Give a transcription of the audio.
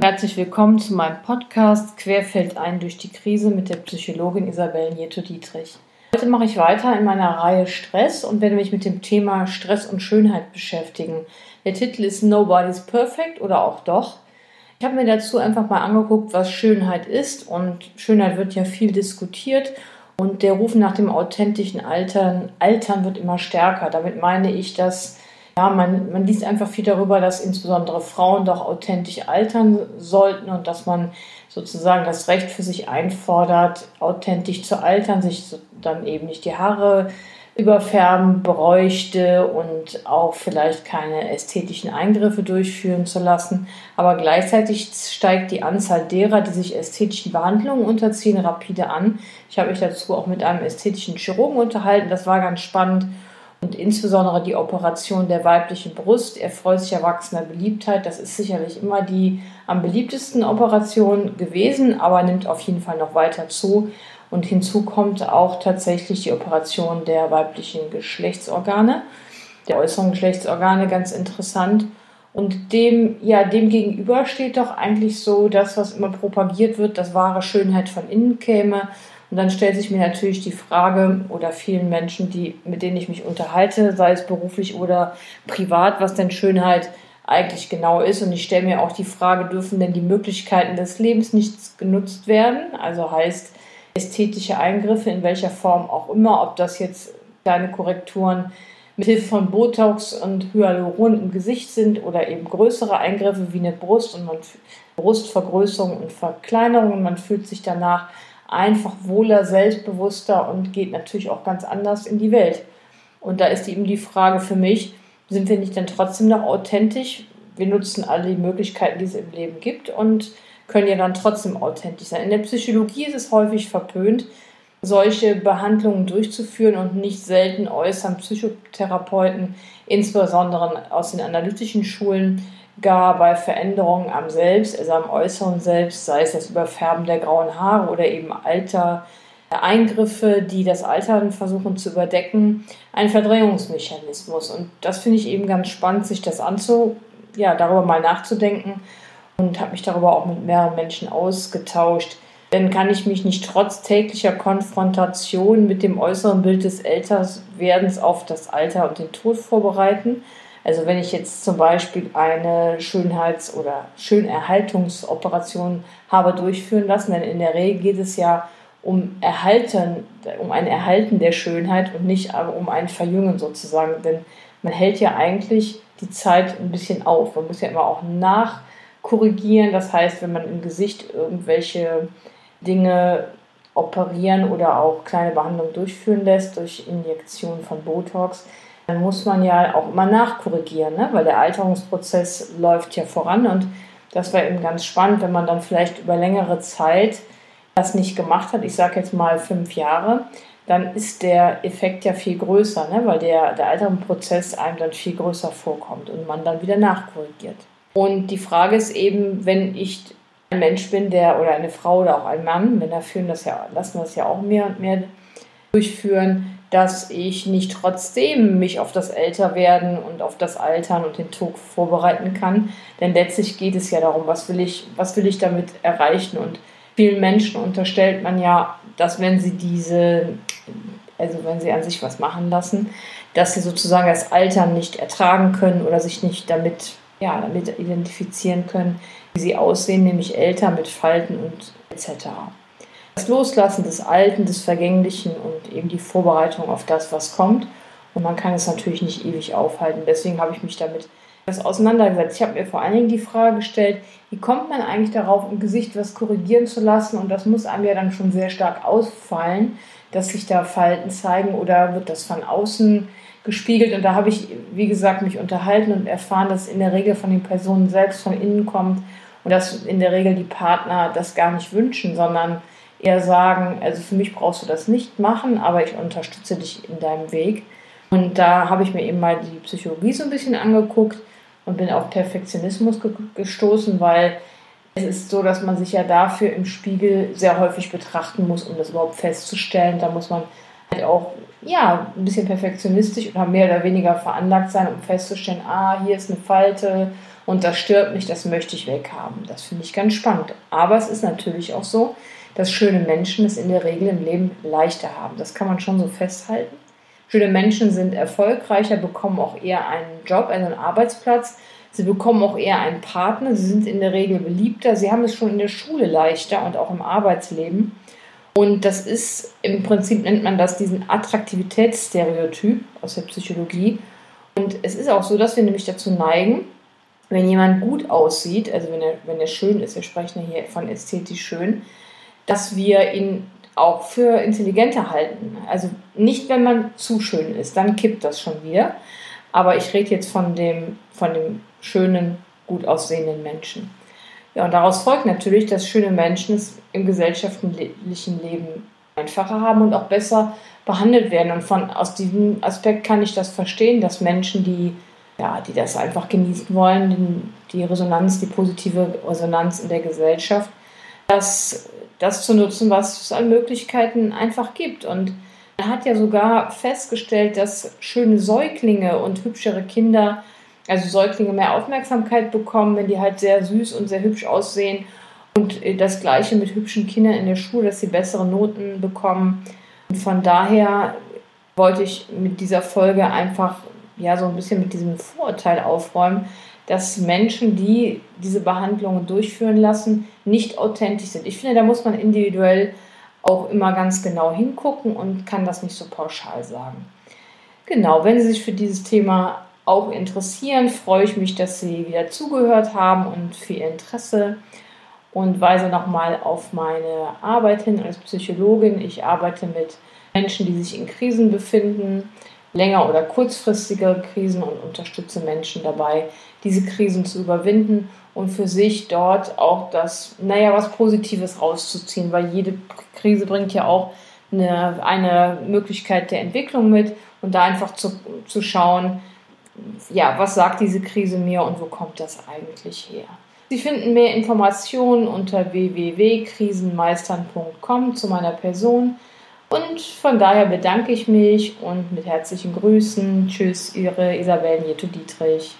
Herzlich willkommen zu meinem Podcast Querfeld ein durch die Krise mit der Psychologin Isabel Nieto-Dietrich. Heute mache ich weiter in meiner Reihe Stress und werde mich mit dem Thema Stress und Schönheit beschäftigen. Der Titel ist Nobody's Perfect oder auch doch. Ich habe mir dazu einfach mal angeguckt, was Schönheit ist und Schönheit wird ja viel diskutiert und der Ruf nach dem authentischen Altern, Altern wird immer stärker. Damit meine ich, dass ja, man, man liest einfach viel darüber, dass insbesondere Frauen doch authentisch altern sollten und dass man sozusagen das Recht für sich einfordert, authentisch zu altern, sich dann eben nicht die Haare überfärben bräuchte und auch vielleicht keine ästhetischen Eingriffe durchführen zu lassen. Aber gleichzeitig steigt die Anzahl derer, die sich ästhetischen Behandlungen unterziehen, rapide an. Ich habe mich dazu auch mit einem ästhetischen Chirurgen unterhalten. Das war ganz spannend. Und insbesondere die Operation der weiblichen Brust erfreut sich erwachsener Beliebtheit. Das ist sicherlich immer die am beliebtesten Operation gewesen, aber nimmt auf jeden Fall noch weiter zu. Und hinzu kommt auch tatsächlich die Operation der weiblichen Geschlechtsorgane, der äußeren Geschlechtsorgane, ganz interessant. Und dem, ja, dem gegenüber steht doch eigentlich so das, was immer propagiert wird, dass wahre Schönheit von innen käme und dann stellt sich mir natürlich die Frage oder vielen Menschen, die, mit denen ich mich unterhalte, sei es beruflich oder privat, was denn Schönheit eigentlich genau ist. Und ich stelle mir auch die Frage, dürfen denn die Möglichkeiten des Lebens nicht genutzt werden? Also heißt ästhetische Eingriffe in welcher Form auch immer, ob das jetzt kleine Korrekturen mit Hilfe von Botox und Hyaluron im Gesicht sind oder eben größere Eingriffe wie eine Brust und man Brustvergrößerung und Verkleinerung und man fühlt sich danach einfach wohler, selbstbewusster und geht natürlich auch ganz anders in die Welt. Und da ist eben die Frage für mich, sind wir nicht dann trotzdem noch authentisch? Wir nutzen alle die Möglichkeiten, die es im Leben gibt und können ja dann trotzdem authentisch sein. In der Psychologie ist es häufig verpönt, solche Behandlungen durchzuführen und nicht selten äußern Psychotherapeuten, insbesondere aus den analytischen Schulen, gar bei Veränderungen am Selbst, also am äußeren Selbst, sei es das Überfärben der grauen Haare oder eben Alter, Eingriffe, die das Altern versuchen zu überdecken, ein Verdrängungsmechanismus. Und das finde ich eben ganz spannend, sich das anzu, ja, darüber mal nachzudenken und habe mich darüber auch mit mehreren Menschen ausgetauscht. Denn kann ich mich nicht trotz täglicher Konfrontation mit dem äußeren Bild des Älterwerdens auf das Alter und den Tod vorbereiten? Also wenn ich jetzt zum Beispiel eine Schönheits- oder Schönerhaltungsoperation habe durchführen lassen, denn in der Regel geht es ja um Erhalten, um ein Erhalten der Schönheit und nicht um ein Verjüngen sozusagen. Denn man hält ja eigentlich die Zeit ein bisschen auf. Man muss ja immer auch nachkorrigieren. Das heißt, wenn man im Gesicht irgendwelche Dinge operieren oder auch kleine Behandlungen durchführen lässt durch Injektion von Botox, dann muss man ja auch immer nachkorrigieren, ne? weil der Alterungsprozess läuft ja voran und das war eben ganz spannend, wenn man dann vielleicht über längere Zeit das nicht gemacht hat, ich sage jetzt mal fünf Jahre, dann ist der Effekt ja viel größer, ne? weil der, der Alterungsprozess einem dann viel größer vorkommt und man dann wieder nachkorrigiert. Und die Frage ist eben, wenn ich ein Mensch bin, der oder eine Frau oder auch ein Mann, Männer führen das ja, lassen das ja auch mehr und mehr durchführen, dass ich nicht trotzdem mich auf das Älterwerden und auf das Altern und den Tod vorbereiten kann. Denn letztlich geht es ja darum, was will ich, was will ich damit erreichen. Und vielen Menschen unterstellt man ja, dass wenn sie diese, also wenn sie an sich was machen lassen, dass sie sozusagen das Altern nicht ertragen können oder sich nicht damit, ja, damit identifizieren können, wie sie aussehen, nämlich älter mit Falten und etc. Das Loslassen des Alten, des Vergänglichen und eben die Vorbereitung auf das, was kommt. Und man kann es natürlich nicht ewig aufhalten. Deswegen habe ich mich damit auseinandergesetzt. Ich habe mir vor allen Dingen die Frage gestellt, wie kommt man eigentlich darauf, im Gesicht was korrigieren zu lassen? Und das muss einem ja dann schon sehr stark ausfallen, dass sich da Falten zeigen oder wird das von außen gespiegelt? Und da habe ich, wie gesagt, mich unterhalten und erfahren, dass in der Regel von den Personen selbst von innen kommt und dass in der Regel die Partner das gar nicht wünschen, sondern eher sagen, also für mich brauchst du das nicht machen, aber ich unterstütze dich in deinem Weg. Und da habe ich mir eben mal die Psychologie so ein bisschen angeguckt und bin auf Perfektionismus ge gestoßen, weil es ist so, dass man sich ja dafür im Spiegel sehr häufig betrachten muss, um das überhaupt festzustellen. Da muss man halt auch ja, ein bisschen perfektionistisch oder mehr oder weniger veranlagt sein, um festzustellen, ah, hier ist eine Falte und das stört mich, das möchte ich weghaben. Das finde ich ganz spannend. Aber es ist natürlich auch so, dass schöne Menschen es in der Regel im Leben leichter haben. Das kann man schon so festhalten. Schöne Menschen sind erfolgreicher, bekommen auch eher einen Job, einen Arbeitsplatz. Sie bekommen auch eher einen Partner. Sie sind in der Regel beliebter. Sie haben es schon in der Schule leichter und auch im Arbeitsleben. Und das ist im Prinzip nennt man das diesen Attraktivitätsstereotyp aus der Psychologie. Und es ist auch so, dass wir nämlich dazu neigen, wenn jemand gut aussieht, also wenn er, wenn er schön ist, wir sprechen ja hier von ästhetisch schön, dass wir ihn auch für intelligenter halten. Also nicht, wenn man zu schön ist, dann kippt das schon wieder. Aber ich rede jetzt von dem, von dem schönen, gut aussehenden Menschen. Ja, und daraus folgt natürlich, dass schöne Menschen es im gesellschaftlichen Leben einfacher haben und auch besser behandelt werden. Und von, aus diesem Aspekt kann ich das verstehen, dass Menschen, die, ja, die das einfach genießen wollen, die Resonanz, die positive Resonanz in der Gesellschaft, dass das zu nutzen, was es an Möglichkeiten einfach gibt. Und man hat ja sogar festgestellt, dass schöne Säuglinge und hübschere Kinder, also Säuglinge mehr Aufmerksamkeit bekommen, wenn die halt sehr süß und sehr hübsch aussehen. Und das gleiche mit hübschen Kindern in der Schule, dass sie bessere Noten bekommen. Und von daher wollte ich mit dieser Folge einfach ja so ein bisschen mit diesem Vorurteil aufräumen, dass Menschen, die diese Behandlungen durchführen lassen, nicht authentisch sind. Ich finde, da muss man individuell auch immer ganz genau hingucken und kann das nicht so pauschal sagen. Genau, wenn Sie sich für dieses Thema auch interessieren, freue ich mich, dass Sie wieder zugehört haben und für Ihr Interesse und weise nochmal auf meine Arbeit hin als Psychologin. Ich arbeite mit Menschen, die sich in Krisen befinden, länger- oder kurzfristige Krisen und unterstütze Menschen dabei, diese Krisen zu überwinden und für sich dort auch das, naja, was Positives rauszuziehen, weil jede Krise bringt ja auch eine, eine Möglichkeit der Entwicklung mit und da einfach zu, zu schauen, ja, was sagt diese Krise mir und wo kommt das eigentlich her? Sie finden mehr Informationen unter www.krisenmeistern.com zu meiner Person. Und von daher bedanke ich mich und mit herzlichen Grüßen. Tschüss, Ihre Isabel Nieto-Dietrich.